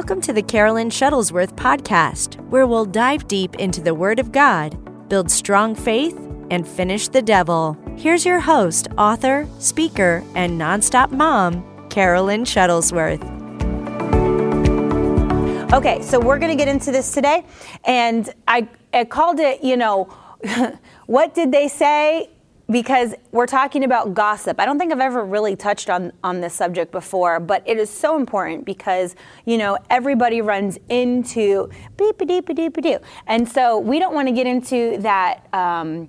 Welcome to the Carolyn Shuttlesworth podcast, where we'll dive deep into the Word of God, build strong faith, and finish the devil. Here's your host, author, speaker, and nonstop mom, Carolyn Shuttlesworth. Okay, so we're going to get into this today. And I, I called it, you know, what did they say? Because we're talking about gossip. I don't think I've ever really touched on on this subject before, but it is so important because you know everybody runs into beep deep deep doo, and so we don't want to get into that. Um,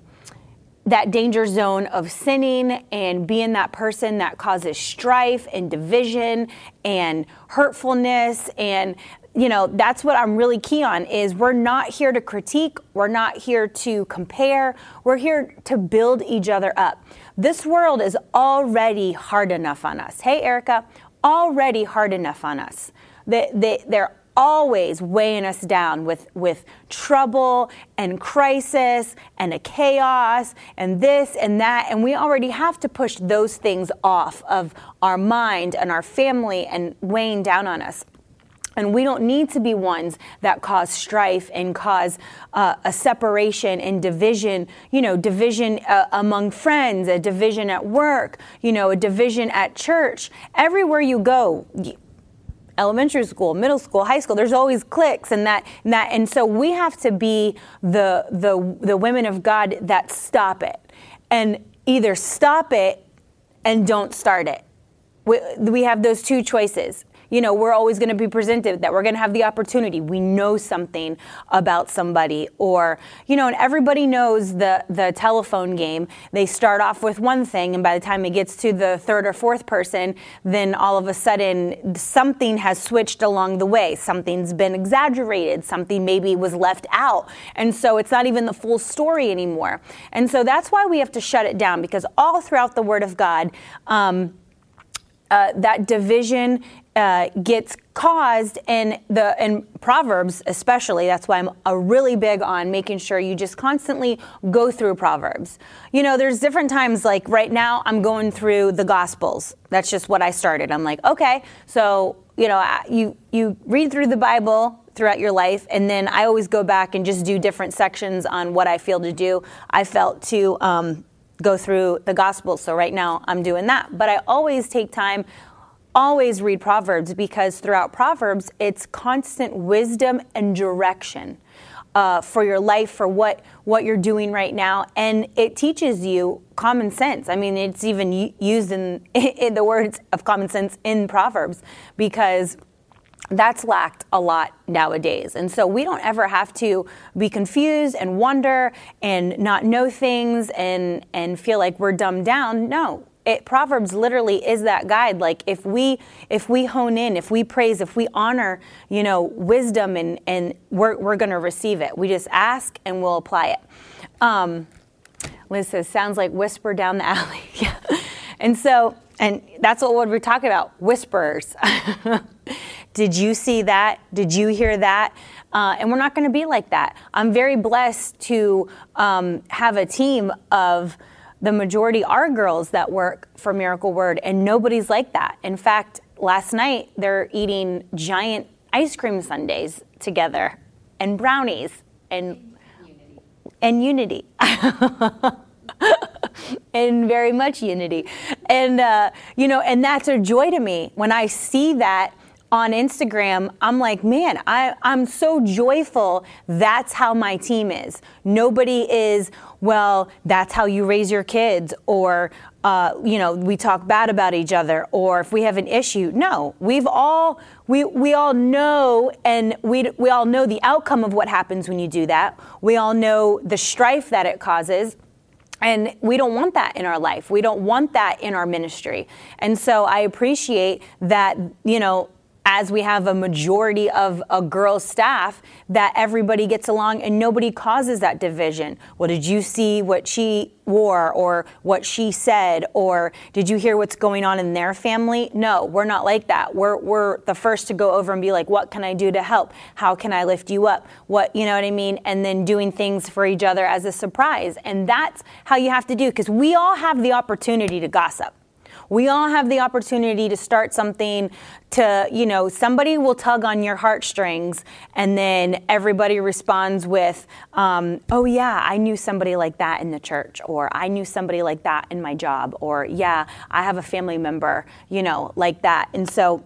that danger zone of sinning and being that person that causes strife and division and hurtfulness and you know that's what i'm really key on is we're not here to critique we're not here to compare we're here to build each other up this world is already hard enough on us hey erica already hard enough on us they, they, they're always weighing us down with, with trouble and crisis and a chaos and this and that. And we already have to push those things off of our mind and our family and weighing down on us. And we don't need to be ones that cause strife and cause uh, a separation and division, you know, division uh, among friends, a division at work, you know, a division at church. Everywhere you go, elementary school, middle school, high school, there's always cliques and that, and that. And so we have to be the, the, the women of God that stop it and either stop it and don't start it. We, we have those two choices you know, we're always going to be presented that we're going to have the opportunity. We know something about somebody, or you know, and everybody knows the the telephone game. They start off with one thing, and by the time it gets to the third or fourth person, then all of a sudden something has switched along the way. Something's been exaggerated. Something maybe was left out, and so it's not even the full story anymore. And so that's why we have to shut it down because all throughout the Word of God. Um, uh, that division uh, gets caused in the in proverbs especially that's why i'm a really big on making sure you just constantly go through proverbs. You know there's different times like right now i'm going through the gospels. That's just what i started. I'm like okay so you know you you read through the bible throughout your life and then i always go back and just do different sections on what i feel to do. I felt to um, go through the gospels so right now i'm doing that. But i always take time always read Proverbs because throughout Proverbs, it's constant wisdom and direction. Uh, for your life, for what what you're doing right now, and it teaches you common sense. I mean, it's even used in, in the words of common sense in Proverbs because that's lacked a lot nowadays. And so we don't ever have to be confused and wonder and not know things and and feel like we're dumbed down. No, it, Proverbs literally is that guide. Like if we if we hone in, if we praise, if we honor, you know, wisdom, and and we're we're going to receive it. We just ask and we'll apply it. Um, Liz says, sounds like whisper down the alley. And so, and that's what we're talking about, whisperers. Did you see that? Did you hear that? Uh, and we're not going to be like that. I'm very blessed to um, have a team of the majority are girls that work for Miracle Word, and nobody's like that. In fact, last night they're eating giant ice cream sundaes together and brownies and unity. and unity. and very much unity. And, uh, you know, and that's a joy to me when I see that on Instagram, I'm like, man, I, I'm so joyful. That's how my team is. Nobody is, well, that's how you raise your kids, or, uh, you know, we talk bad about each other, or if we have an issue. No, we've all, we, we all know, and we, we all know the outcome of what happens when you do that. We all know the strife that it causes. And we don't want that in our life. We don't want that in our ministry. And so I appreciate that, you know, as we have a majority of a girl staff, that everybody gets along and nobody causes that division. Well, did you see what she wore or what she said or did you hear what's going on in their family? No, we're not like that. We're, we're the first to go over and be like, what can I do to help? How can I lift you up? What, you know what I mean? And then doing things for each other as a surprise. And that's how you have to do because we all have the opportunity to gossip. We all have the opportunity to start something to, you know, somebody will tug on your heartstrings and then everybody responds with, um, oh, yeah, I knew somebody like that in the church, or I knew somebody like that in my job, or yeah, I have a family member, you know, like that. And so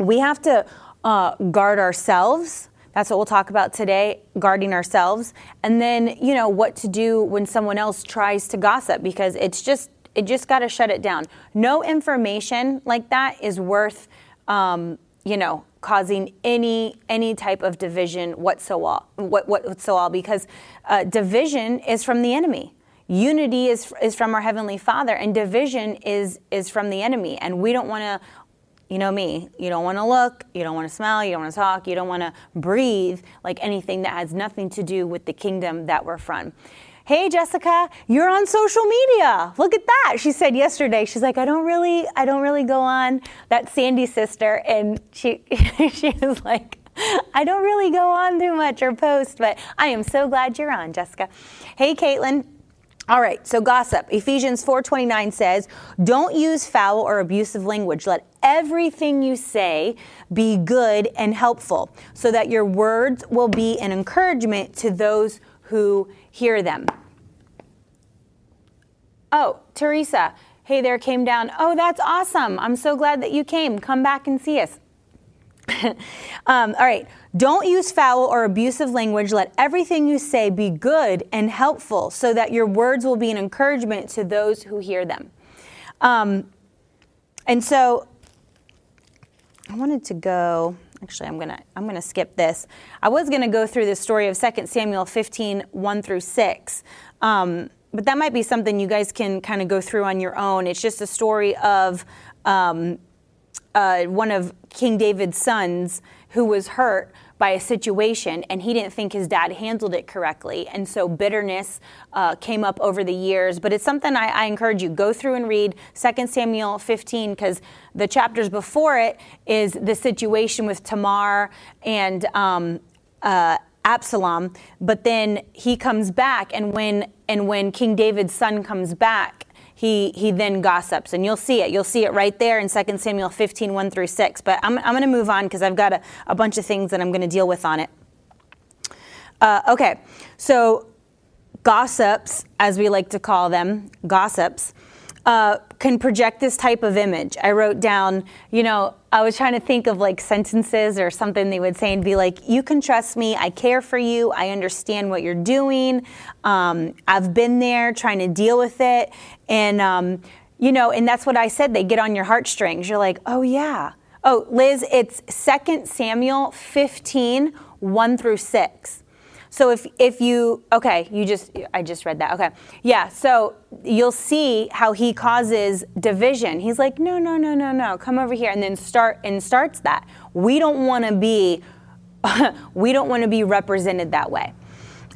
we have to uh, guard ourselves. That's what we'll talk about today, guarding ourselves. And then, you know, what to do when someone else tries to gossip because it's just, it just got to shut it down. No information like that is worth, um, you know, causing any any type of division whatsoever. What whatsoever because uh, division is from the enemy. Unity is is from our heavenly Father, and division is is from the enemy. And we don't want to you know me, you don't want to look, you don't want to smell, you don't want to talk, you don't want to breathe like anything that has nothing to do with the kingdom that we're from. Hey Jessica, you're on social media. Look at that. She said yesterday, she's like, I don't really, I don't really go on. That Sandy sister, and she she was like, I don't really go on too much or post, but I am so glad you're on, Jessica. Hey Caitlin. All right, so gossip. Ephesians 4:29 says, "Don't use foul or abusive language. Let everything you say be good and helpful, so that your words will be an encouragement to those who hear them." Oh, Teresa, hey there, came down. Oh, that's awesome. I'm so glad that you came. Come back and see us. um, all right. Don't use foul or abusive language. Let everything you say be good and helpful so that your words will be an encouragement to those who hear them. Um, and so I wanted to go. Actually, I'm gonna I'm gonna skip this. I was gonna go through the story of 2 Samuel 15 1 through 6, um, but that might be something you guys can kind of go through on your own. It's just a story of um, uh, one of King David's sons who was hurt by a situation and he didn't think his dad handled it correctly. And so bitterness uh, came up over the years. But it's something I, I encourage you go through and read 2 Samuel 15 because the chapters before it is the situation with Tamar and um, uh, Absalom. But then he comes back, and when and when King David's son comes back, he, he then gossips. And you'll see it. You'll see it right there in 2 Samuel 15, 1 through 6. But I'm, I'm going to move on because I've got a, a bunch of things that I'm going to deal with on it. Uh, okay, so gossips, as we like to call them, gossips, uh, can project this type of image. I wrote down, you know, I was trying to think of like sentences or something they would say and be like, you can trust me. I care for you. I understand what you're doing. Um, I've been there trying to deal with it. And, um, you know, and that's what I said. They get on your heartstrings. You're like, oh, yeah. Oh, Liz, it's 2 Samuel 15, 1 through 6. So if if you okay, you just I just read that. Okay. Yeah, so you'll see how he causes division. He's like, "No, no, no, no, no. Come over here." And then start and starts that. We don't want to be we don't want to be represented that way.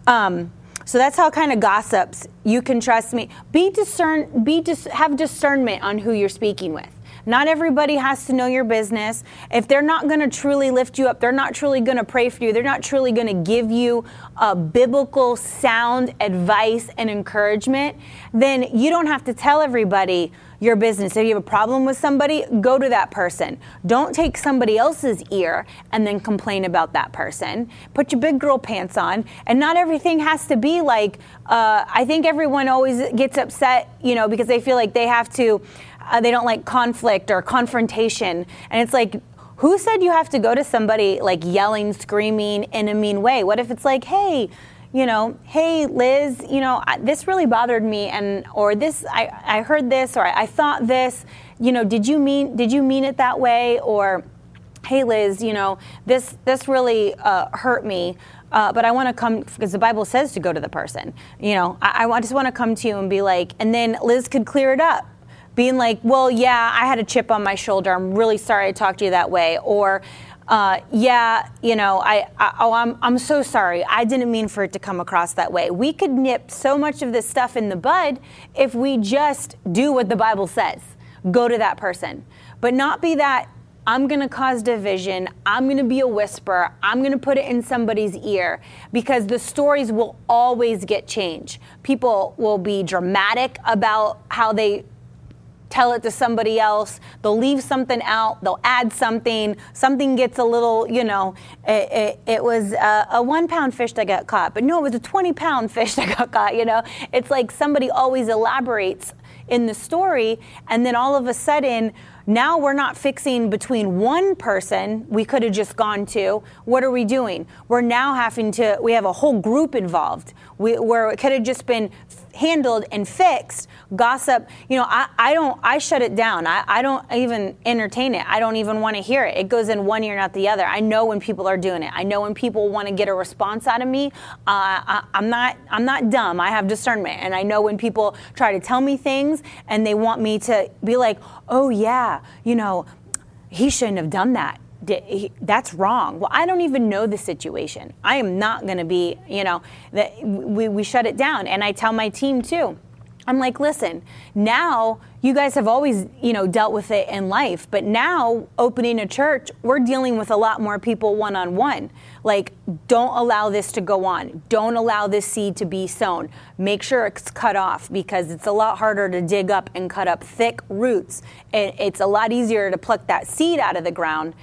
Um, so that's how kind of gossips. You can trust me. Be discern. Be dis, have discernment on who you're speaking with. Not everybody has to know your business. If they're not going to truly lift you up, they're not truly going to pray for you, they're not truly going to give you a biblical sound advice and encouragement, then you don't have to tell everybody your business. If you have a problem with somebody, go to that person. Don't take somebody else's ear and then complain about that person. Put your big girl pants on. And not everything has to be like, uh, I think everyone always gets upset, you know, because they feel like they have to uh, they don't like conflict or confrontation. And it's like, who said you have to go to somebody like yelling, screaming in a mean way? What if it's like, hey, you know, hey Liz, you know, this really bothered me, and or this, I, I heard this, or I, I thought this, you know, did you mean did you mean it that way, or hey Liz, you know, this this really uh, hurt me. Uh, but I want to come because the Bible says to go to the person. You know, I, I just want to come to you and be like, and then Liz could clear it up being like, well, yeah, I had a chip on my shoulder. I'm really sorry I talked to you that way. Or, uh, yeah, you know, I, I, oh, I'm, I'm so sorry. I didn't mean for it to come across that way. We could nip so much of this stuff in the bud if we just do what the Bible says go to that person, but not be that I'm to cause division. I'm to be a whisper. I'm to put it in somebody's ear because the stories will always get changed. People will be dramatic about how they tell it to somebody else. They'll leave something out. They'll add something. Something gets a little, you know, it, it, it was a, a, one pound fish that got caught, but no, it was a 20 pound fish that got caught, you know. It's like somebody always elaborates in the story, and then all of a sudden, now we're not fixing between one person we could have just gone to. What are we doing? We're now having to, we have a whole group involved we, where it could have just been handled and fixed gossip you know i, I don't i shut it down. I, I don't even entertain it. I don't even want to hear it. It goes in one ear not the other. I know when people are doing it. I know when people want to get a response out of me. Uh, I, i'm not i'm not dumb. I have discernment. And i know when people try to tell me things and they want me to be like oh yeah you know he shouldn't have done that that's wrong. Well, I don't even know the situation. I am not going to be, you know, that we, we shut it down. And I tell my team too. I'm like, listen, now you guys have always, you know, dealt with it in life, but now opening a church, we're dealing with a lot more people one on one. Like, don't allow this to go on. Don't allow this seed to be sown. Make sure it's cut off because it's a lot harder to dig up and cut up thick roots. It's a lot easier to pluck that seed out of the ground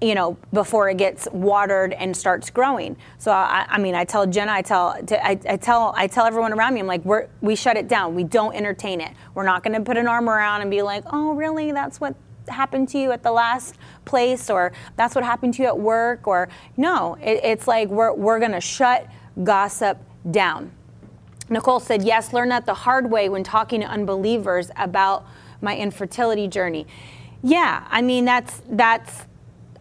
you know, before it gets watered and starts growing. So I, I mean, I tell Jenna, I tell, I, I, tell, I tell everyone around me, I'm like, we're, we shut it down. We don't entertain it. We're not going to put an arm around and be like, oh, really? That's what happened to you at the last place, or that's what happened to you at work, or no. It, it's like we're we're going to shut gossip down. Nicole said, yes, learn that the hard way when talking to unbelievers about my infertility journey. Yeah, I mean that's that's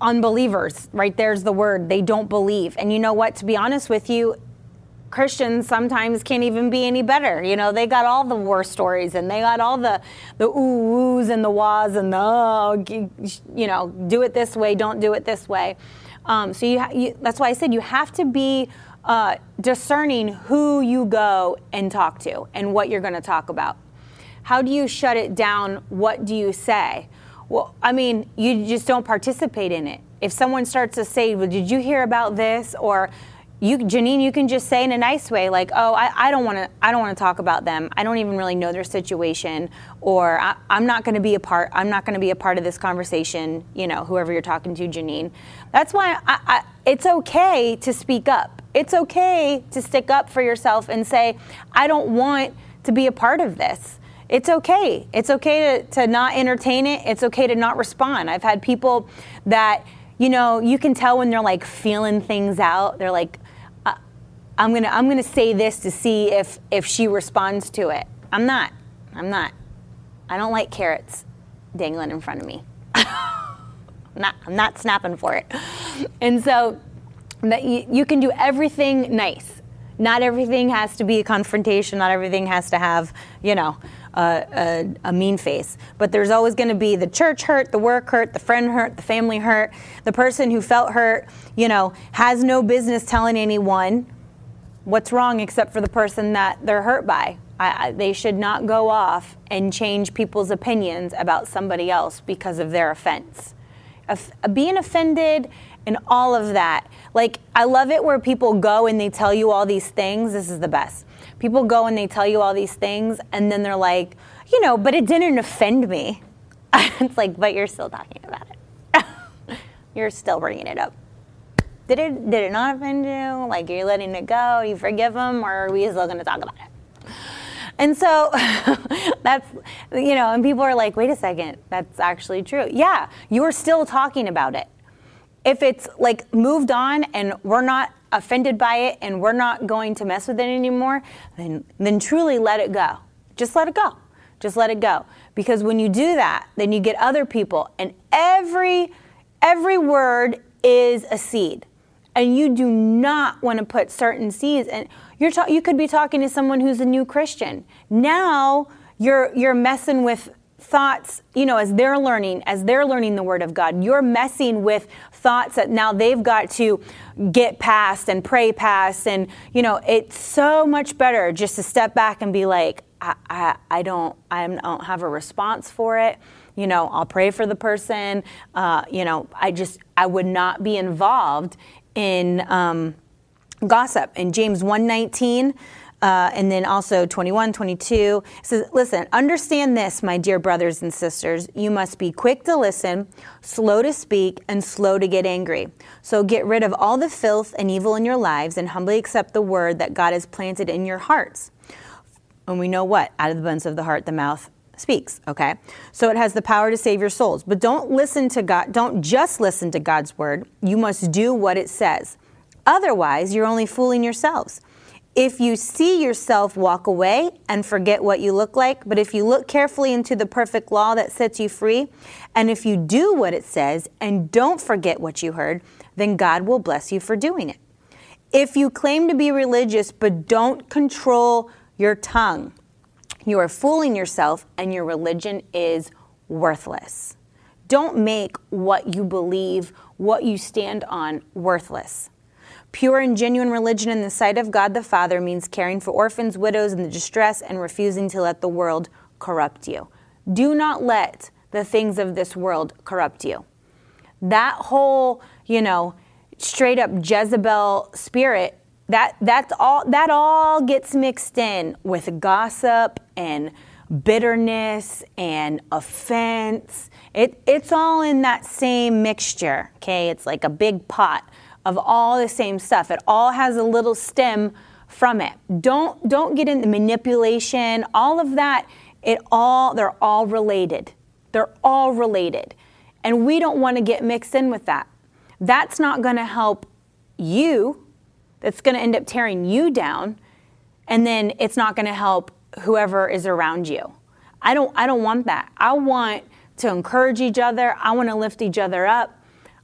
unbelievers, right? There's the word. They don't believe. And you know what? To be honest with you, Christians sometimes can't even be any better. You know, they got all the war stories and they got all the the ooh oohs and the wahs and the oh, you know, do it this way, don't do it this way. Um, so you, you, that's why I said you have to be uh, discerning who you go and talk to and what you're going to talk about. How do you shut it down? What do you say? Well, I mean, you just don't participate in it. If someone starts to say, "Well, did you hear about this?" or you, Janine, you can just say in a nice way, like, "Oh, I, don't want to. I don't want to talk about them. I don't even really know their situation, or I, am not going to be a part. I'm not going to be a part of this conversation." You know, whoever you're talking to, Janine. That's why I, I, it's okay to speak up. It's okay to stick up for yourself and say, "I don't want to be a part of this." It's okay. It's okay to, to not entertain it. It's okay to not respond. I've had people that, you know, you can tell when they're like feeling things out. They're like, uh, I'm gonna I'm gonna say this to see if if she responds to it. I'm not. I'm not. I don't like carrots dangling in front of me. I'm not I'm not snapping for it. And so that you, you can do everything nice. Not everything has to be a confrontation. Not everything has to have, you know, a, a, mean face. But there's always going to be the church hurt, the work hurt, the friend hurt, the family hurt. The person who felt hurt, you know, has no business telling anyone what's wrong except for the person that they're hurt by. I, I, they should not go off and change people's opinions about somebody else because of their offense. Of, uh, being offended and all of that. Like, I love it where people go and they tell you all these things. This is the best people go and they tell you all these things and then they're like, you know, but it didn't offend me. it's like, but you're still talking about it. you're still bringing it up. Did it did it not offend you? Like you're letting it go? You forgive them, or are we still going to talk about it? And so that's you know, and people are like, wait a second, that's actually true. Yeah, you are still talking about it. If it's like moved on and we're not offended by it and we're not going to mess with it anymore, then, then truly let it go. Just let it go. Just let it go. Because when you do that, then you get other people and every every word is a seed. And you do not want to put certain seeds and you're ta- you could be talking to someone who's a new Christian. Now you're you're messing with thoughts, you know, as they're learning, as they're learning the Word of God, you're messing with thoughts that now they've got to get past and pray past. And, you know, it's so much better just to step back and be like, I, I, I don't, I don't have a response for it. You know, I'll pray for the person. Uh, you know, I just, I would not be involved in um, gossip. In James 119, Uh, and then also 21, 22 says, Listen, understand this, my dear brothers and sisters. You must be quick to listen, slow to speak, and slow to get angry. So get rid of all the filth and evil in your lives and humbly accept the word that God has planted in your hearts. And we know what? Out of the abundance of the heart, the mouth speaks, okay? So it has the power to save your souls. But don't listen to God, don't just listen to God's word. You must do what it says. Otherwise, you're only fooling yourselves. If you see yourself, walk away and forget what you look like. But if you look carefully into the perfect law that sets you free, and if you do what it says and don't forget what you heard, then God will bless you for doing it. If you claim to be religious but don't control your tongue, you are fooling yourself and your religion is worthless. Don't make what you believe, what you stand on, worthless. Pure and genuine religion in the sight of God the Father means caring for orphans, widows, and the distress and refusing to let the world corrupt you. Do not let the things of this world corrupt you. That whole, you know, straight up Jezebel spirit, that that's all that all gets mixed in with gossip and bitterness and offense. It, it's all in that same mixture, okay? It's like a big pot of all the same stuff. It all has a little stem from it. Don't don't get into manipulation, all of that. It all they're all related. They're all related. And we don't want to get mixed in with that. That's not going to help you. That's going to end up tearing you down. And then it's not going to help whoever is around you. I don't I don't want that. I want to encourage each other. I want to lift each other up.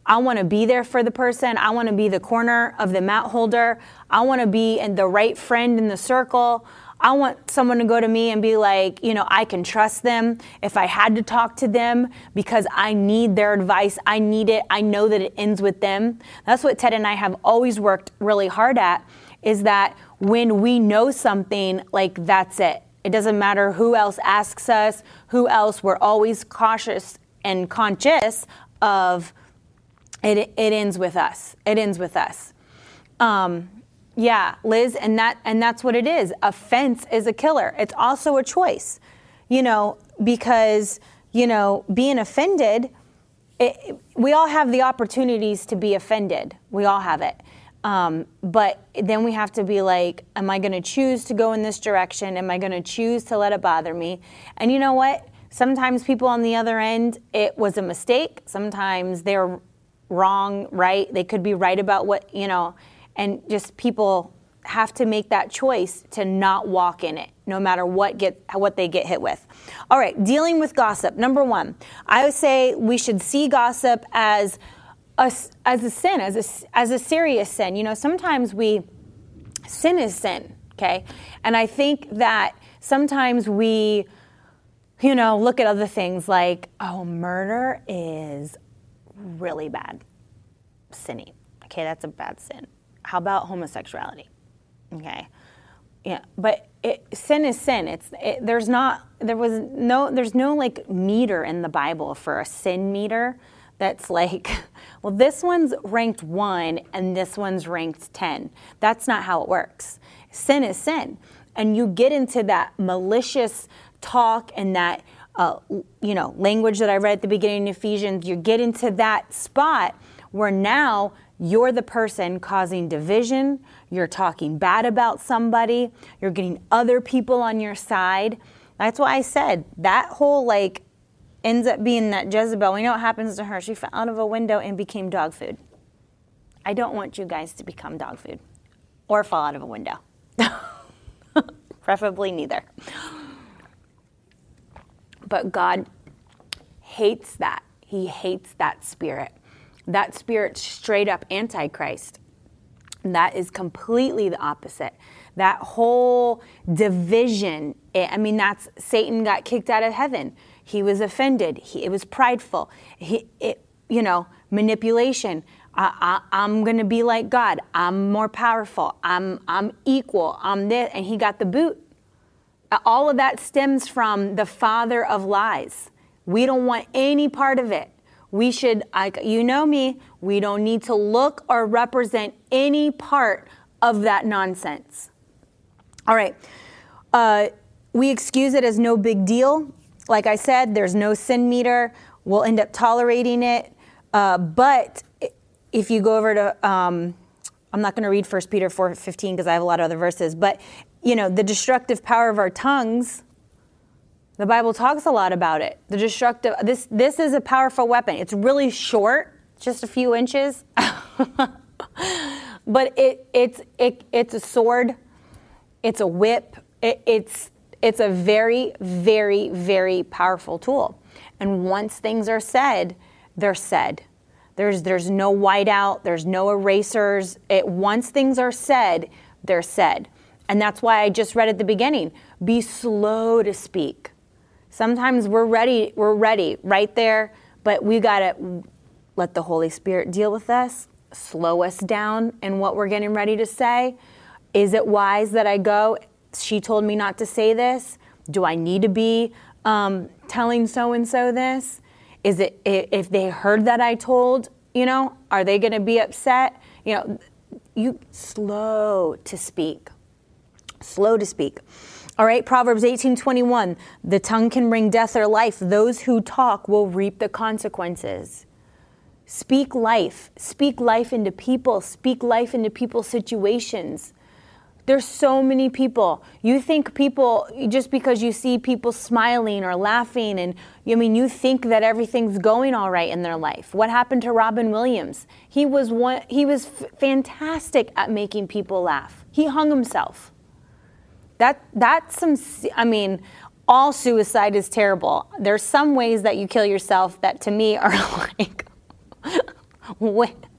I want to be there for the person. I want to be the corner of the mat holder. I want to be in the right friend in the circle. I want someone to go to me and be like, you know, I can trust them if I had to talk to them because I need their advice. I need it. I know that it ends with them. That's what Ted and I have always worked really hard at is that when we know something, like that's it. It doesn't matter who else asks us, who else, we're always cautious and conscious of it, it ends with us. It ends with us. Um, yeah, Liz, and that and that's what it is. Offense is a killer. It's also a choice, you know, because you know being offended. It, we all have the opportunities to be offended. We all have it. Um, but then we have to be like, am I going to choose to go in this direction? Am I going to choose to let it bother me? And you know what? Sometimes people on the other end, it was a mistake. Sometimes they're wrong, right. They could be right about what, you know, and just people have to make that choice to not walk in it no matter what get what they get hit with. All right, dealing with gossip. Number 1. I would say we should see gossip as a, as a sin, as a, as a serious sin. You know, sometimes we sin is sin, okay? And I think that sometimes we you know, look at other things like, oh, murder is really bad sinning. Okay, that's a bad sin. How about homosexuality? Okay, yeah, but it, sin is sin. It's it, there's not there was no there's no like meter in the Bible for a sin meter that's like well this one's ranked 1 and this one's ranked 10 that's not how it works sin is sin and you get into that malicious talk and that uh, you know, language that I read at the beginning of Ephesians, you get into that spot where now you're the person causing division, you're talking bad about somebody, you're getting other people on your side. That's why I said that whole like ends up being that Jezebel. We know what happens to her. She fell out of a window and became dog food. I don't want you guys to become dog food or fall out of a window. Preferably neither. But God hates that. He hates that spirit. That spirit straight up antichrist. That is completely the opposite. That whole division, eh, I mean, that's Satan got kicked out of heaven. He was offended. He, it was prideful. He, it, you know, manipulation. I, am going to be like God. I'm more powerful. I'm, I'm equal. I'm this. And he got the boot all of that stems from the father of lies. We don't want any part of it. We should, I, you know me, we don't need to look or represent any part of that nonsense. All right. Uh, we excuse it as no big deal. Like I said, there's no sin meter. We'll end up tolerating it. Uh, but if you go over to, um, I'm not going to read 1 Peter 4:15 because I have a lot of other verses, but you know, the destructive power of our tongues, the Bible talks a lot about it. The destructive this this is a powerful weapon. It's really short, just a few inches. but it it's it, it's a sword. It's a whip. It, it's it's a very very very powerful tool. And once things are said, they're said. There's there's no whiteout, there's no erasers. It once things are said, they're said. And that's why I just read at the beginning, be slow to speak. Sometimes we're ready, we're ready right there, but we got to let the Holy Spirit deal with us, slow us down in what we're getting ready to say. Is it wise that I go? She told me not to say this. Do I need to be um, telling so and so this? Is it if they heard that I told, you know, are they going to be upset? You know, you slow to speak. Slow to speak. All right, Proverbs 18:21, the tongue can bring death or life. Those who talk will reap the consequences. Speak life. Speak life into people. Speak life into people's situations. There's so many people. You think people, just because you see people smiling or laughing, and I mean, you think that everything's going all right in their life. What happened to Robin Williams? He was one. He was f- fantastic at making people laugh. He hung himself. That that's some. I mean, all suicide is terrible. There's some ways that you kill yourself that to me are like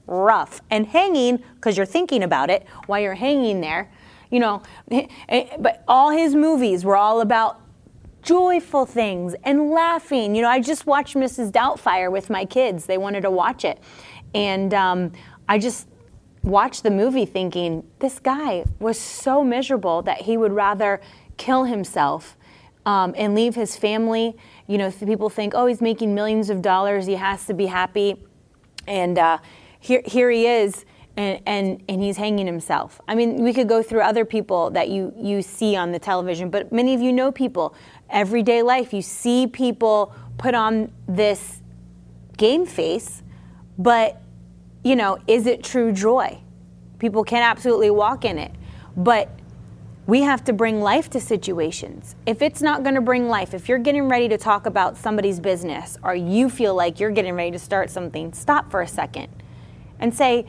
rough. And hanging, because you're thinking about it while you're hanging there you know, eh, but all his movies were all about joyful things and laughing. You know, I just watched Mrs. Doubtfire with my kids. They wanted to watch it. And um, I just watched the movie thinking, this guy was so miserable that he would rather kill himself um, and leave his family. You know, people think, oh, he's making millions of dollars, he has to be happy. And uh, here, here he is and, and, and he's hanging himself. I mean, we could go through other people that you, you see on the television, but many of you know people. Everyday life, you see people put on this game face, but, you know, is it true joy? People can absolutely walk in it, but we have to bring life to situations. If it's not going to bring life, if you're getting ready to talk about somebody's business or you feel like you're getting ready to start something, stop for a second and say,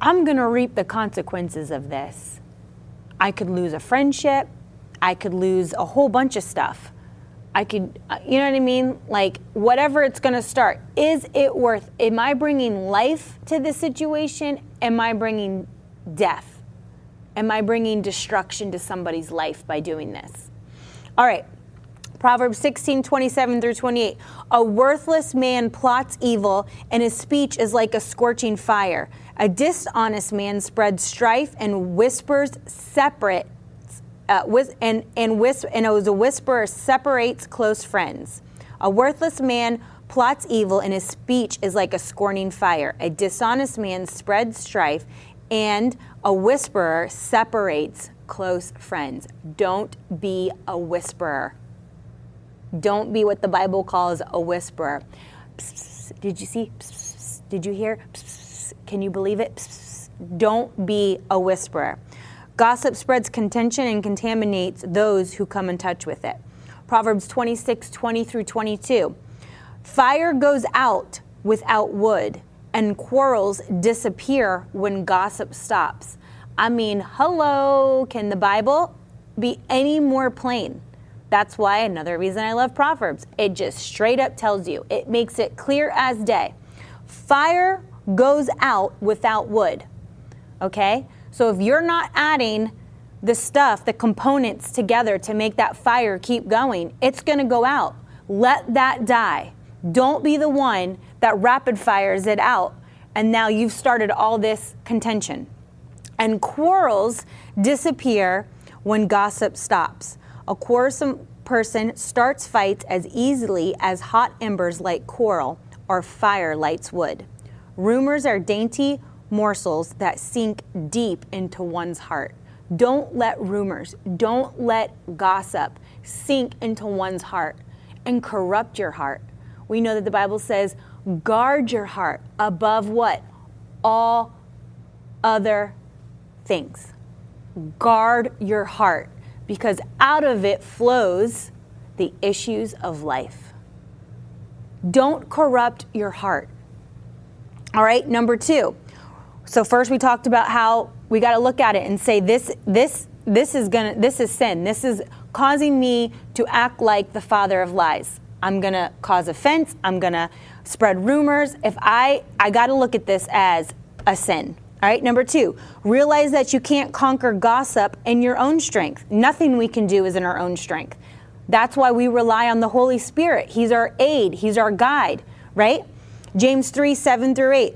I'm going to reap the consequences of this. I could lose a friendship. I could lose a whole bunch of stuff. I could, you know what I mean? Like, whatever it's going to start. Is it worth, am I bringing life to this situation? Am I bringing death? Am I bringing destruction to somebody's life by doing this? All right. Proverbs 16, 27 through 28. A worthless man plots evil, and his speech is like a scorching fire. A dishonest man spreads strife and whispers separate, uh, whis- and and whis- and as a whisperer separates close friends. A worthless man plots evil, and his speech is like a scorning fire. A dishonest man spreads strife, and a whisperer separates close friends. Don't be a whisperer. Don't be what the Bible calls a whisperer. Psst, did you see? Psst, did you hear? Can you believe it? Don't be a whisperer. Gossip spreads contention and contaminates those who come in touch with it. Proverbs 26, 20 through 22. Fire goes out without wood, and quarrels disappear when gossip stops. I mean, hello, can the Bible be any more plain? That's why another reason I love Proverbs. It just straight up tells you, it makes it clear as day. Fire goes out without wood. Okay? So if you're not adding the stuff, the components together to make that fire keep going, it's going to go out. Let that die. Don't be the one that rapid fires it out and now you've started all this contention. And quarrels disappear when gossip stops. A quarrelsome person starts fights as easily as hot embers light coral or fire lights wood. Rumors are dainty morsels that sink deep into one's heart. Don't let rumors, don't let gossip sink into one's heart and corrupt your heart. We know that the Bible says, guard your heart above what? All other things. Guard your heart because out of it flows the issues of life. Don't corrupt your heart. All right, number two. So first we talked about how we got to look at it and say this this this is gonna this is sin. This is causing me to act like the father of lies. I'm gonna cause offense. I'm gonna spread rumors. If I I got to look at this as a sin. All right, number two, realize that you can't conquer gossip in your own strength. Nothing we can do is in our own strength. That's why we rely on the Holy Spirit. He's our aid, He's our guide, right? James 3 7 through 8.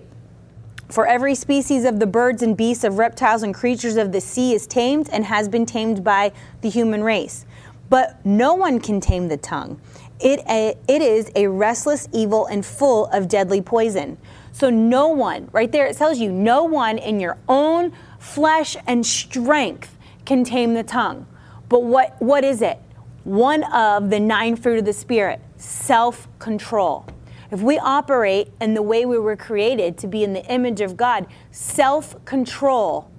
For every species of the birds and beasts, of reptiles and creatures of the sea is tamed and has been tamed by the human race. But no one can tame the tongue. It, a, it is a restless evil and full of deadly poison. So, no one, right there, it tells you, no one in your own flesh and strength can tame the tongue. But what, what is it? One of the nine fruit of the Spirit self control. If we operate in the way we were created to be in the image of God, self control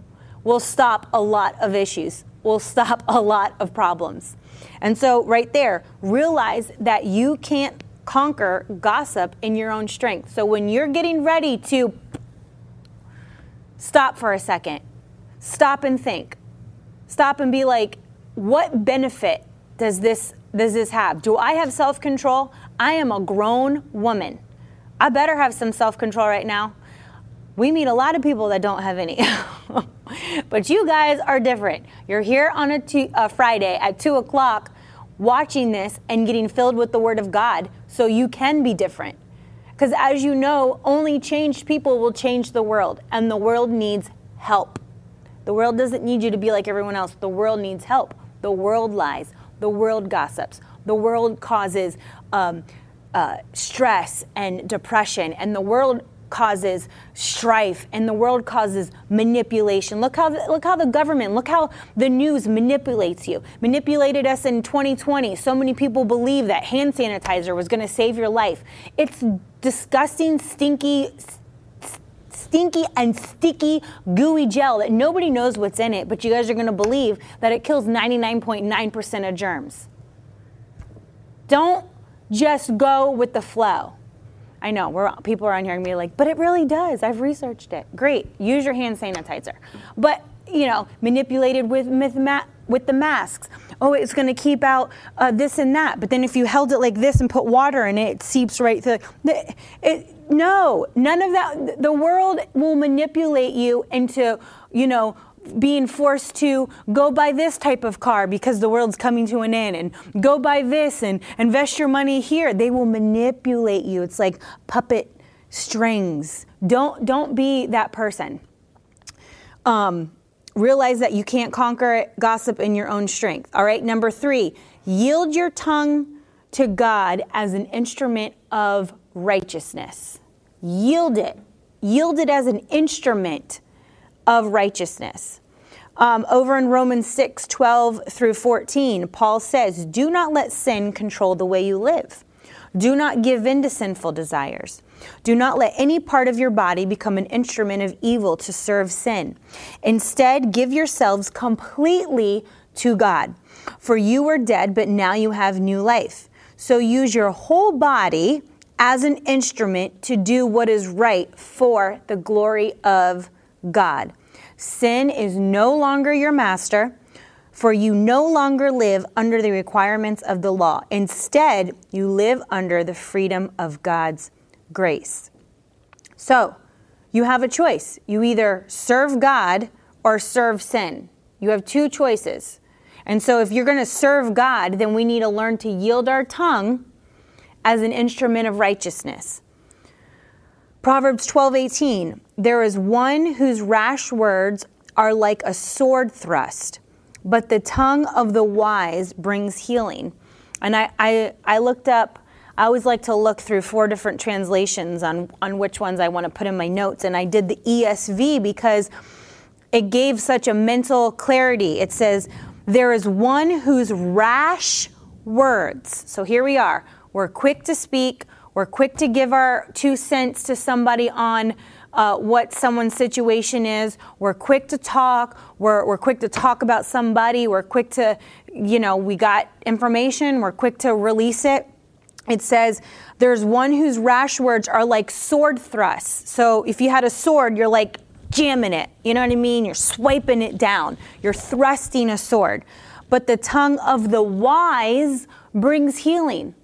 will stop a lot of issues, will stop a lot of problems. And so, right there, realize that you can't conquer gossip in your own strength. So, when you're getting ready to stop for a second, stop and think. Stop and be like, what benefit does this does this have? Do I have self-control? I am a grown woman. I better have some self control right now. We meet a lot of people that don't have any. but you guys are different. You're here on a, t- a Friday at 2 o'clock watching this and getting filled with the Word of God so you can be different. Because as you know, only changed people will change the world, and the world needs help. The world doesn't need you to be like everyone else. The world needs help. The world lies. The world gossips. The world causes um, uh, stress and depression, and the world causes strife and the world causes manipulation. Look how the, look how the government, look how the news manipulates you. Manipulated us in 2020. So many people believe that hand sanitizer was going to save your life. It's disgusting, stinky stinky and sticky gooey gel that nobody knows what's in it, but you guys are going to believe that it kills 99.9% of germs. Don't just go with the flow. I know we're, people are on here and be like, but it really does. I've researched it. Great. Use your hand sanitizer. But, you know, manipulated with, with, with the masks. Oh, it's going to keep out uh, this and that. But then if you held it like this and put water in it, it seeps right through. It, no, none of that. The world will manipulate you into, you know, being forced to go buy this type of car because the world's coming to an end and go buy this and invest your money here. They will manipulate you. It's like puppet strings. Don't don't be that person. Um, realize that you can't conquer gossip in your own strength. All right number three yield your tongue to god as an instrument of righteousness. Yield it. Yield it as an instrument of righteousness. Um, over in Romans 6 12 through 14, Paul says, Do not let sin control the way you live. Do not give in to sinful desires. Do not let any part of your body become an instrument of evil to serve sin. Instead, give yourselves completely to God. For you were dead, but now you have new life. So use your whole body as an instrument to do what is right for the glory of God. Sin is no longer your master, for you no longer live under the requirements of the law. Instead, you live under the freedom of God's grace. So, you have a choice. You either serve God or serve sin. You have two choices. And so, if you're going to serve God, then we need to learn to yield our tongue as an instrument of righteousness. Proverbs 12:18 There is one whose rash words are like a sword thrust, but the tongue of the wise brings healing. And I, I, I looked up, I always like to look through four different translations on, on which ones I want to put in my notes. And I did the ESV because it gave such a mental clarity. It says, There is one whose rash words. So here we are. We're quick to speak, we're quick to give our two cents to somebody on uh, what someone's situation is. We're quick to talk. We're, we're quick to talk about somebody. We're quick to, you know, we got information. We're quick to release it. It says, There's one whose rash words are like sword thrusts. So if you had a sword, you're like jamming it. You know what I mean? You're swiping it down. You're thrusting a sword. But the tongue of the wise brings healing.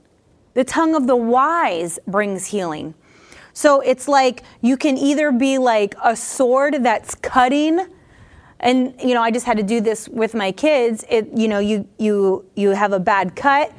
The tongue of the wise brings healing. So it's like you can either be like a sword that's cutting and you know, I just had to do this with my kids. It you know, you you you have a bad cut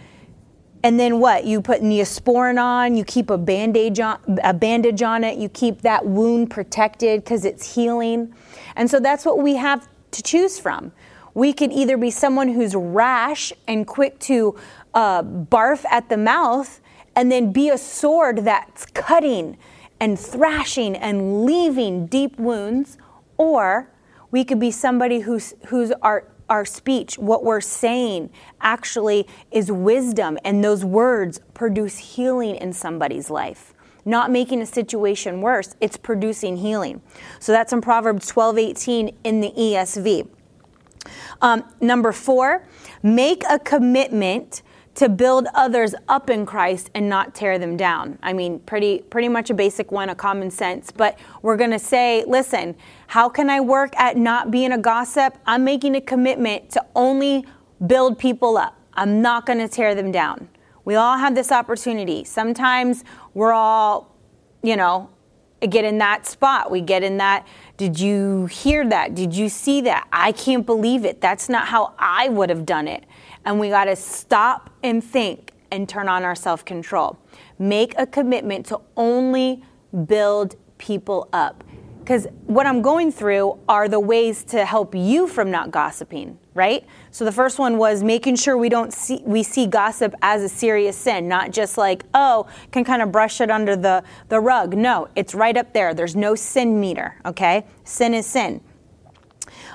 and then what? You put neosporin on, you keep a bandage on a bandage on it, you keep that wound protected cuz it's healing. And so that's what we have to choose from. We could either be someone who's rash and quick to uh, barf at the mouth and then be a sword that's cutting and thrashing and leaving deep wounds, or we could be somebody who's, who's our, our speech, what we're saying, actually is wisdom, and those words produce healing in somebody's life. Not making a situation worse, it's producing healing. So that's in Proverbs 12 18 in the ESV. Um, number four, make a commitment to build others up in Christ and not tear them down. I mean, pretty pretty much a basic one, a common sense, but we're going to say, listen, how can I work at not being a gossip? I'm making a commitment to only build people up. I'm not going to tear them down. We all have this opportunity. Sometimes we're all, you know, get in that spot. We get in that, did you hear that? Did you see that? I can't believe it. That's not how I would have done it. And we got to stop and think and turn on our self control. Make a commitment to only build people up. Because what I'm going through are the ways to help you from not gossiping, right? So the first one was making sure we don't see we see gossip as a serious sin, not just like, oh, can kind of brush it under the, the rug. No, it's right up there. There's no sin meter, okay? Sin is sin.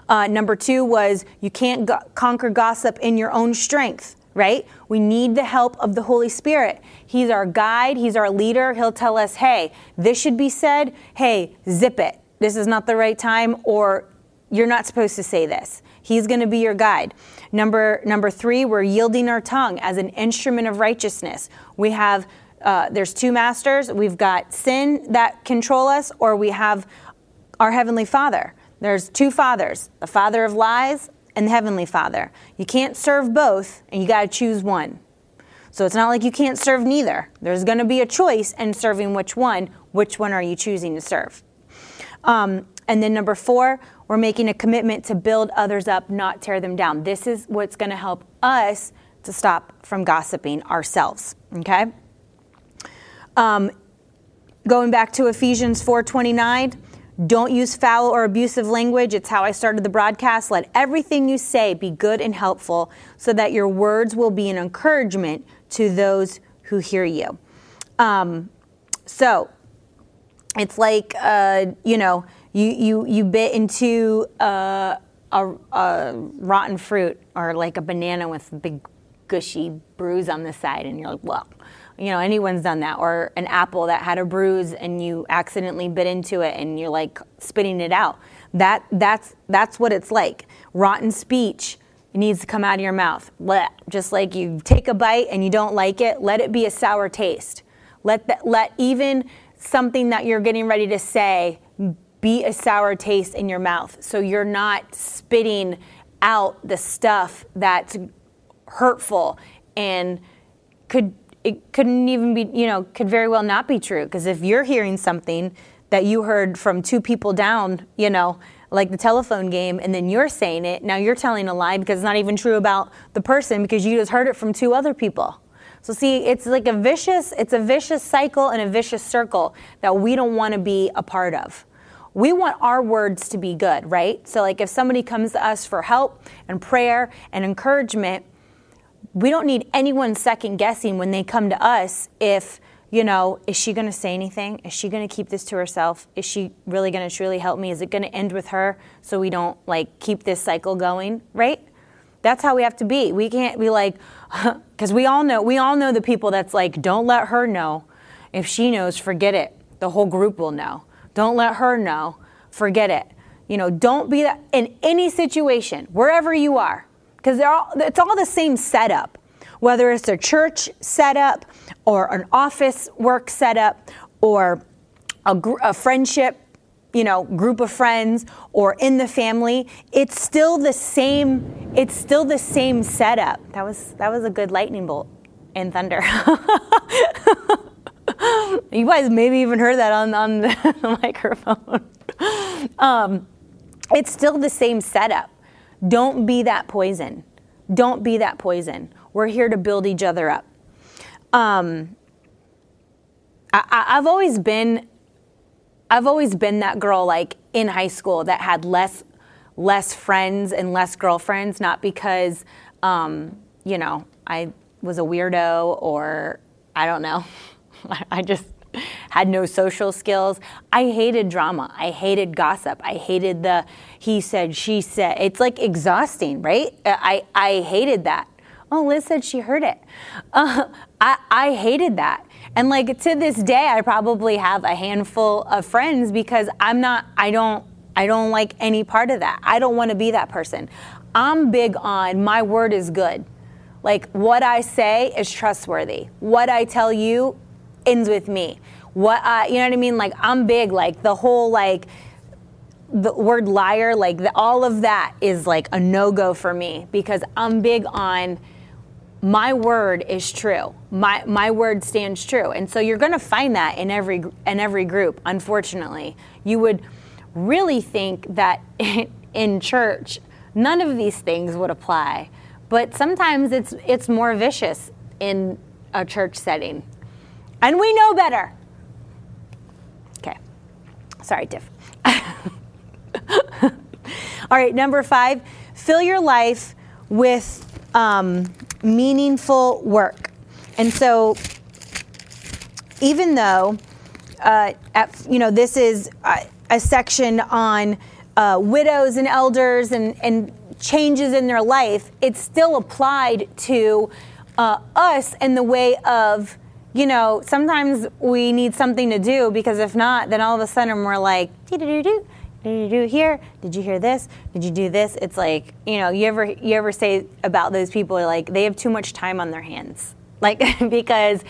Uh, number two was you can't go- conquer gossip in your own strength, right? We need the help of the Holy Spirit. He's our guide, He's our leader. He'll tell us, hey, this should be said. Hey, zip it. This is not the right time, or you're not supposed to say this. He's going to be your guide. Number number three, we're yielding our tongue as an instrument of righteousness. We have uh, there's two masters. We've got sin that control us, or we have our heavenly Father. There's two fathers the father of lies and the heavenly father. You can't serve both, and you got to choose one. So it's not like you can't serve neither. There's going to be a choice in serving which one. Which one are you choosing to serve? Um, and then number four, we're making a commitment to build others up, not tear them down. This is what's going to help us to stop from gossiping ourselves. Okay. Um, going back to Ephesians 4:29 don't use foul or abusive language. It's how I started the broadcast. Let everything you say be good and helpful so that your words will be an encouragement to those who hear you. Um, so it's like, uh, you know, you, you, you bit into uh, a, a rotten fruit or like a banana with a big gushy bruise on the side, and you're like, well, you know anyone's done that or an apple that had a bruise and you accidentally bit into it and you're like spitting it out. That that's that's what it's like. Rotten speech needs to come out of your mouth. Let just like you take a bite and you don't like it let it be a sour taste. Let let even something that you're getting ready to say be a sour taste in your mouth. So you're not spitting out the stuff that's hurtful and could it couldn't even be, you know, could very well not be true. Because if you're hearing something that you heard from two people down, you know, like the telephone game, and then you're saying it, now you're telling a lie because it's not even true about the person because you just heard it from two other people. So see, it's like a vicious, it's a vicious cycle and a vicious circle that we don't want to be a part of. We want our words to be good, right? So like if somebody comes to us for help and prayer and encouragement, we don't need anyone second guessing when they come to us if you know, is she going to say anything? Is she going to keep this to herself? Is she really going to truly help me? Is it going to end with her so we don't like keep this cycle going, right? That's how we have to be. We can't be like, because we all know, we all know the people that's like, don't let her know. If she knows, forget it. The whole group will know. Don't let her know. Forget it. You know, don't be that in any situation, wherever you are, because they're all, it's all the same setup. Whether it's a church setup or an office work setup or a, gr- a friendship you know group of friends or in the family it's still the same it's still the same setup. That was that was a good lightning bolt and thunder. You guys maybe even heard that on, on the microphone. Um, it's still the same setup don't be that poison. Don't be that poison. We're here to build each other up. Um, I, i've always been I've always been that girl like in high school that had less less friends and less girlfriends, not because um, you know I was a weirdo or I don't know. I just had no social skills. I hated drama. I hated gossip. I hated the he said, she said. It's like exhausting, right? I, I hated that. Oh, Liz said she heard it. Uh, I, I hated that. And like to this day, I probably have a handful of friends because I'm not, I don't, I don't like any part of that. I don't want to be that person. I'm big on my word is good. Like what I say is trustworthy. What I tell you ends with me. What I, you know what I mean? Like I'm big, like the whole like, the word liar, like the, all of that is like a no go for me because I'm big on my word is true. My my word stands true. And so you're going to find that in every in every group. Unfortunately, you would really think that in church none of these things would apply. But sometimes it's it's more vicious in a church setting. And we know better. Okay. Sorry, Diff. All right, number 5, fill your life with um, meaningful work. And so, even though, uh, at, you know, this is a, a section on uh, widows and elders and, and changes in their life, it's still applied to uh, us in the way of, you know, sometimes we need something to do because if not, then all of a sudden we're like, do doo doo did you do here? Did you hear this? Did you do this? It's like, you know, you ever you ever say about those people like they have too much time on their hands. Like because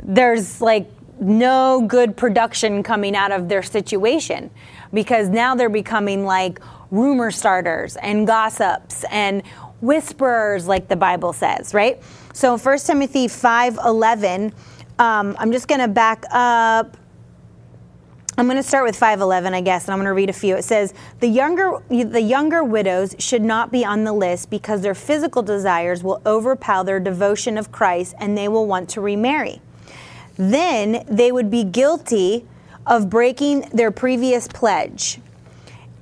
there's like no good production coming out of their situation because now they're becoming like rumor starters and gossips and whisperers like the bible says right so 1 timothy 5.11 um, i'm just going to back up I'm going to start with 511, I guess, and I'm going to read a few. It says, the younger, the younger widows should not be on the list because their physical desires will overpower their devotion of Christ and they will want to remarry. Then they would be guilty of breaking their previous pledge.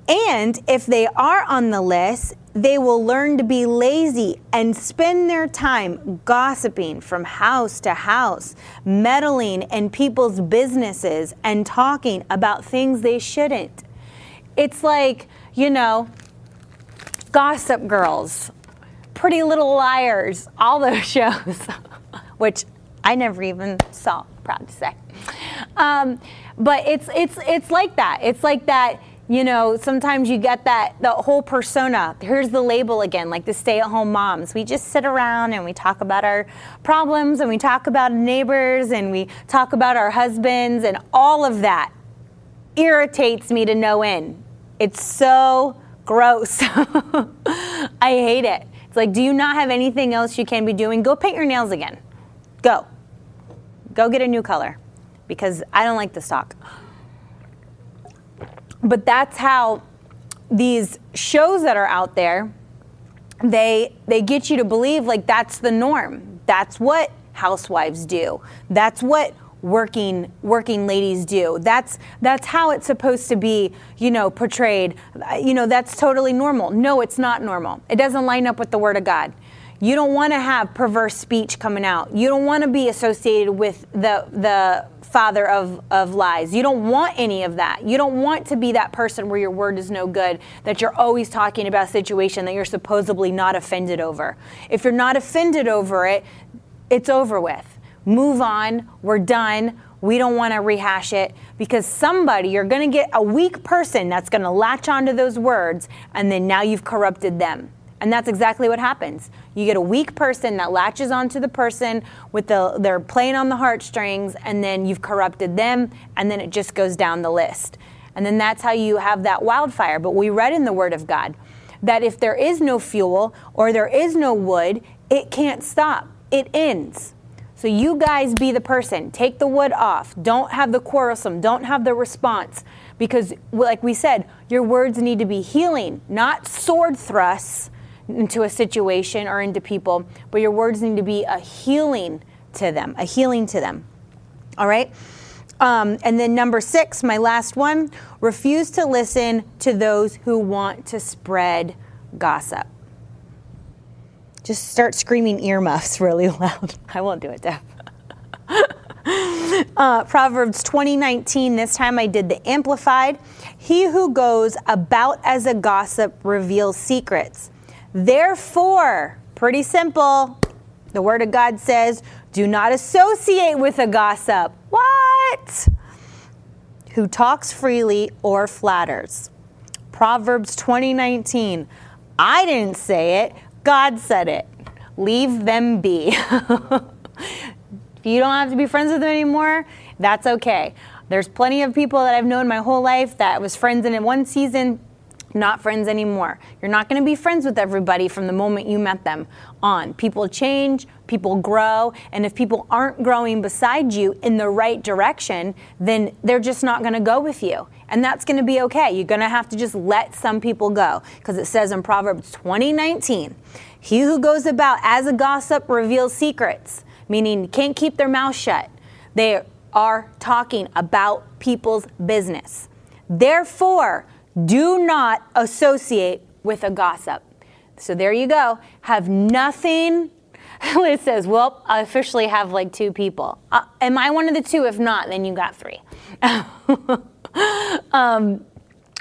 And if they are on the list, they will learn to be lazy and spend their time gossiping from house to house, meddling in people's businesses, and talking about things they shouldn't. It's like, you know, Gossip Girls, Pretty Little Liars, all those shows, which I never even saw, proud to say. Um, but it's, it's, it's like that. It's like that you know, sometimes you get that the whole persona. Here's the label again, like the stay-at-home moms. We just sit around and we talk about our problems and we talk about neighbors and we talk about our husbands and all of that irritates me to no end. It's so gross. I hate it. It's like, do you not have anything else you can be doing? Go paint your nails again. Go. Go get a new color because I don't like this talk but that's how these shows that are out there they they get you to believe like that's the norm. That's what housewives do. That's what working working ladies do. That's that's how it's supposed to be you know portrayed. You know that's totally normal. No it's not normal. It doesn't line up with the word of god. You don't want to have perverse speech coming out. You don't want to be associated with the the father of, of lies. You don't want any of that. You don't want to be that person where your word is no good, that you're always talking about a situation that you're supposedly not offended over. If you're not offended over it, it's over with. Move on. We're done. We don't want to rehash it because somebody, you're going to get a weak person that's going to latch onto those words, and then now you've corrupted them. And that's exactly what happens. You get a weak person that latches onto the person with the they're playing on the heartstrings, and then you've corrupted them, and then it just goes down the list. And then that's how you have that wildfire. But we read in the Word of God that if there is no fuel or there is no wood, it can't stop. It ends. So you guys be the person. Take the wood off. Don't have the quarrelsome. Don't have the response. Because, like we said, your words need to be healing, not sword thrusts into a situation or into people, but your words need to be a healing to them, a healing to them. All right? Um, and then number six, my last one refuse to listen to those who want to spread gossip. Just start screaming earmuffs really loud. I won't do it, Deb. uh, Proverbs 2019, this time I did the Amplified. He who goes about as a gossip reveals secrets Therefore, pretty simple. The Word of God says, do not associate with a gossip. What? Who talks freely or flatters. Proverbs 2019. I didn't say it, God said it. Leave them be. if you don't have to be friends with them anymore, that's okay. There's plenty of people that I've known my whole life that was friends in one season, not friends anymore. You're not going to be friends with everybody from the moment you met them on. People change, people grow, and if people aren't growing beside you in the right direction, then they're just not going to go with you. And that's going to be okay. You're going to have to just let some people go because it says in Proverbs 20:19, "He who goes about as a gossip reveals secrets," meaning can't keep their mouth shut. They are talking about people's business. Therefore, do not associate with a gossip. So there you go. Have nothing. It says, well, I officially have like two people. Uh, am I one of the two? If not, then you got three. um,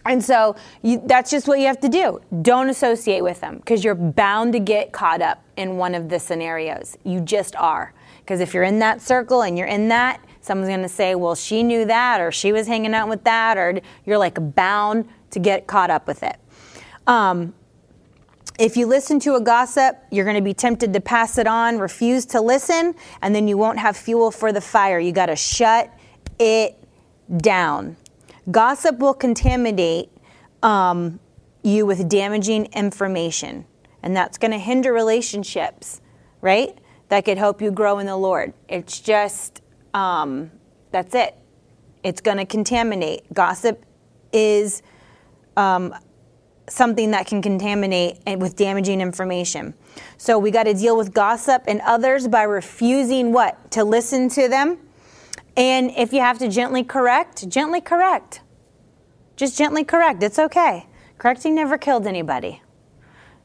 and so you, that's just what you have to do. Don't associate with them because you're bound to get caught up in one of the scenarios. You just are. Because if you're in that circle and you're in that, someone's going to say, well, she knew that, or she was hanging out with that, or you're like bound to get caught up with it. Um, if you listen to a gossip, you're going to be tempted to pass it on, refuse to listen, and then you won't have fuel for the fire. You got to shut it down. Gossip will contaminate um, you with damaging information, and that's going to hinder relationships, right? That could help you grow in the Lord. It's just, um, that's it. It's going to contaminate. Gossip is um, something that can contaminate and with damaging information. So we got to deal with gossip and others by refusing what? To listen to them. And if you have to gently correct, gently correct. Just gently correct. It's okay. Correcting never killed anybody.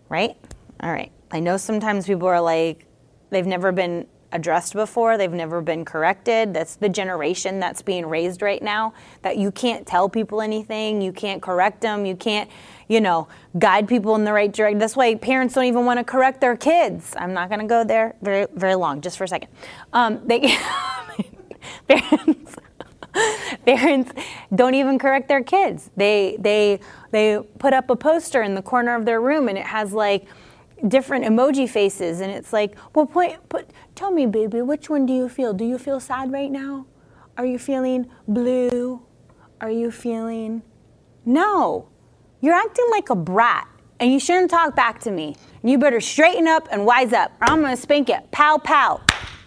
Right? All right. I know sometimes people are like, they've never been addressed before, they've never been corrected. That's the generation that's being raised right now that you can't tell people anything, you can't correct them, you can't, you know, guide people in the right direction. That's why parents don't even want to correct their kids. I'm not going to go there very very long, just for a second. Um, they parents parents don't even correct their kids. They they they put up a poster in the corner of their room and it has like different emoji faces and it's like well point put tell me baby which one do you feel? Do you feel sad right now? Are you feeling blue? Are you feeling no. You're acting like a brat and you shouldn't talk back to me. You better straighten up and wise up or i'm gonna spank you. Pow pow.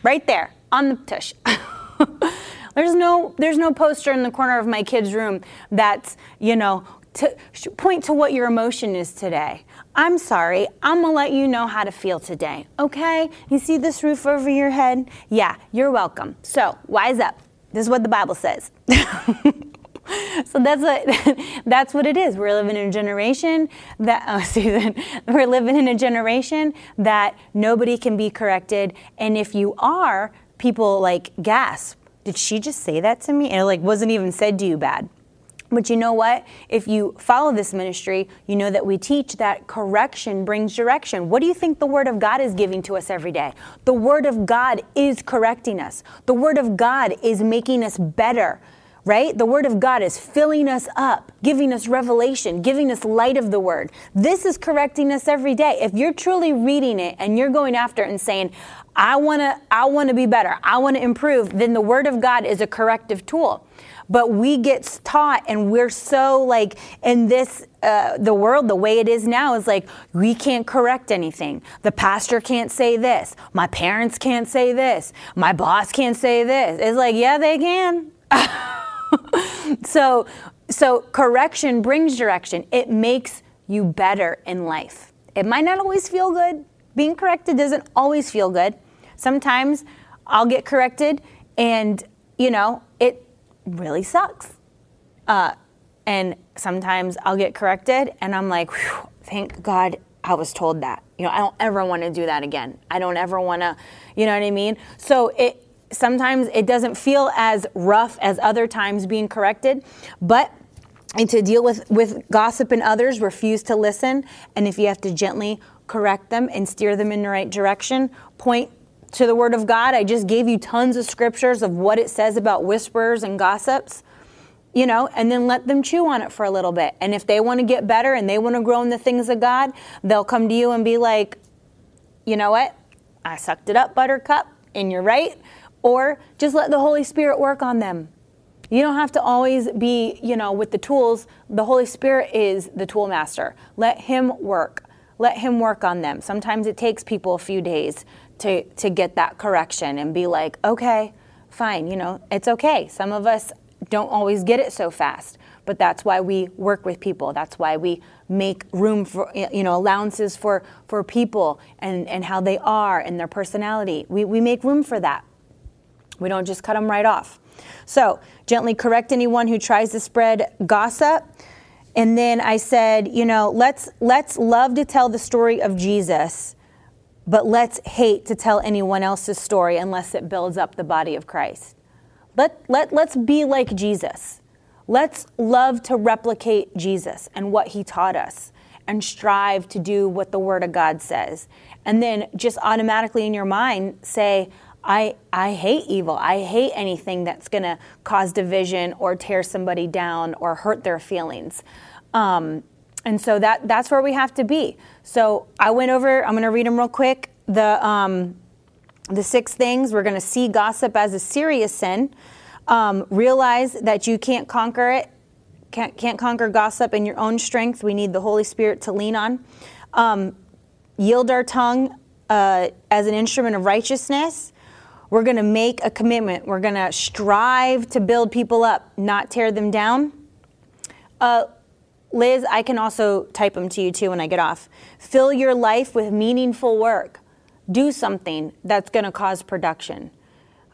Right there on the tush. There's no there's no poster in the corner of my kid's room that's you know to point to what your emotion is today I'm sorry, I'm gonna let you know how to feel today, okay? You see this roof over your head? Yeah, you're welcome. So, wise up. This is what the Bible says. so that's what that's what it is. We're living in a generation that oh, Susan, we're living in a generation that nobody can be corrected, and if you are, people like gasp. Did she just say that to me? And it like wasn't even said to you bad. But you know what? If you follow this ministry, you know that we teach that correction brings direction. What do you think the Word of God is giving to us every day? The Word of God is correcting us, the Word of God is making us better. Right? The Word of God is filling us up, giving us revelation, giving us light of the Word. This is correcting us every day. If you're truly reading it and you're going after it and saying, I wanna, I wanna be better, I wanna improve, then the Word of God is a corrective tool but we get taught and we're so like in this uh, the world the way it is now is like we can't correct anything. The pastor can't say this. My parents can't say this. My boss can't say this. It's like yeah they can. So so correction brings direction. It makes you better in life. It might not always feel good. Being corrected doesn't always feel good. Sometimes i'll get corrected and you know it really sucks. Uh, and sometimes I'll get corrected and I'm like, thank God I was told that. You know, I don't ever want to do that again. I don't ever want to, you know what I mean? So it sometimes it doesn't feel as rough as other times being corrected, but and to deal with with gossip and others, refuse to listen, and if you have to gently correct them and steer them in the right direction, point to the Word of God. I just gave you tons of scriptures of what it says about whisperers and gossips, you know, and then let them chew on it for a little bit. And if they want to get better and they want to grow in the things of God, they'll come to you and be like, you know what? I sucked it up, buttercup, and you're right. Or just let the Holy Spirit work on them. You don't have to always be, you know, with the tools. The Holy Spirit is the tool master. Let Him work. Let Him work on them. Sometimes it takes people a few days to, to get that correction and be like, okay, fine, you know, it's okay. Some of us don't always get it so fast, but that's why we work with people. That's why we make room for, you know, allowances for, for people and, and how they are and their personality. We, we make room for that. We don't just cut them right off. So, gently correct anyone who tries to spread gossip. And then I said, you know, let's let's love to tell the story of Jesus but let's hate to tell anyone else's story unless it builds up the body of Christ. Let, let, let's be like Jesus. Let's love to replicate Jesus and what he taught us and strive to do what the Word of God says. And then just automatically in your mind say, I, I hate evil. I hate anything that's going to cause division or tear somebody down or hurt their feelings. Um, and so that that's where we have to be. So I went over. I'm going to read them real quick. The um, the six things we're going to see gossip as a serious sin. Um, realize that you can't conquer it. Can't, can't conquer gossip in your own strength. We need the Holy Spirit to lean on. Um, yield our tongue uh, as an instrument of righteousness. We're going to make a commitment. We're going to strive to build people up, not tear them down. Uh, Liz, I can also type them to you too when I get off. Fill your life with meaningful work. Do something that's going to cause production.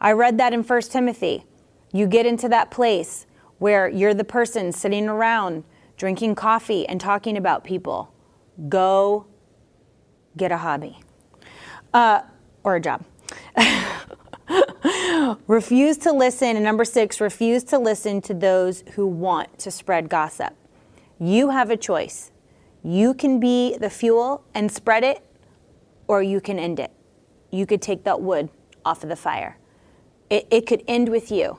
I read that in 1 Timothy. You get into that place where you're the person sitting around drinking coffee and talking about people. Go get a hobby uh, or a job. refuse to listen. And number six, refuse to listen to those who want to spread gossip. You have a choice. You can be the fuel and spread it, or you can end it. You could take that wood off of the fire. It, it could end with you.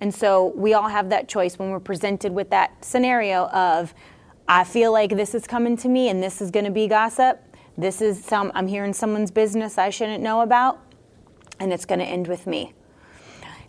And so we all have that choice when we're presented with that scenario of, I feel like this is coming to me and this is going to be gossip. This is some, I'm hearing someone's business I shouldn't know about, and it's going to end with me.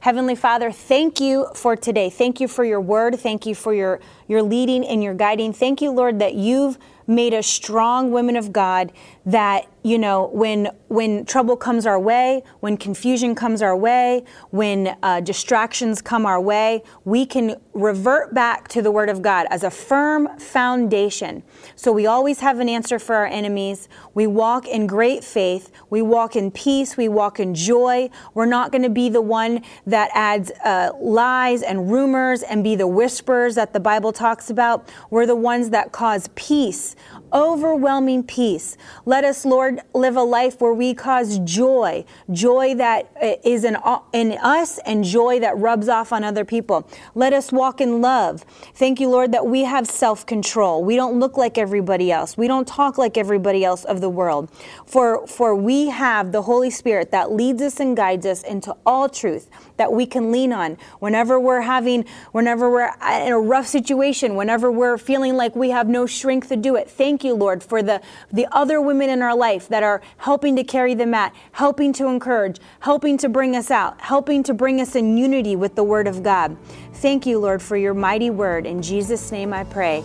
Heavenly Father, thank you for today. Thank you for your word. Thank you for your, your leading and your guiding. Thank you, Lord, that you've made us strong women of God that, you know, when, when trouble comes our way, when confusion comes our way, when uh, distractions come our way, we can revert back to the Word of God as a firm foundation. So we always have an answer for our enemies. We walk in great faith. We walk in peace. We walk in joy. We're not going to be the one that adds uh, lies and rumors and be the whisperers that the Bible talks about. We're the ones that cause peace, overwhelming peace. Let us, Lord, live a life where we cause joy, joy that uh, in, in us and joy that rubs off on other people. Let us walk in love. Thank you, Lord, that we have self control. We don't look like everybody else. We don't talk like everybody else of the world. For, for we have the Holy Spirit that leads us and guides us into all truth that we can lean on whenever we're having, whenever we're in a rough situation, whenever we're feeling like we have no strength to do it. Thank you, Lord, for the, the other women in our life that are helping to carry the mat, helping to encourage, helping to bring us out, helping to bring us in unity with the Word of God. Thank you, Lord, for your mighty word. In Jesus' name I pray.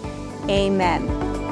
Amen.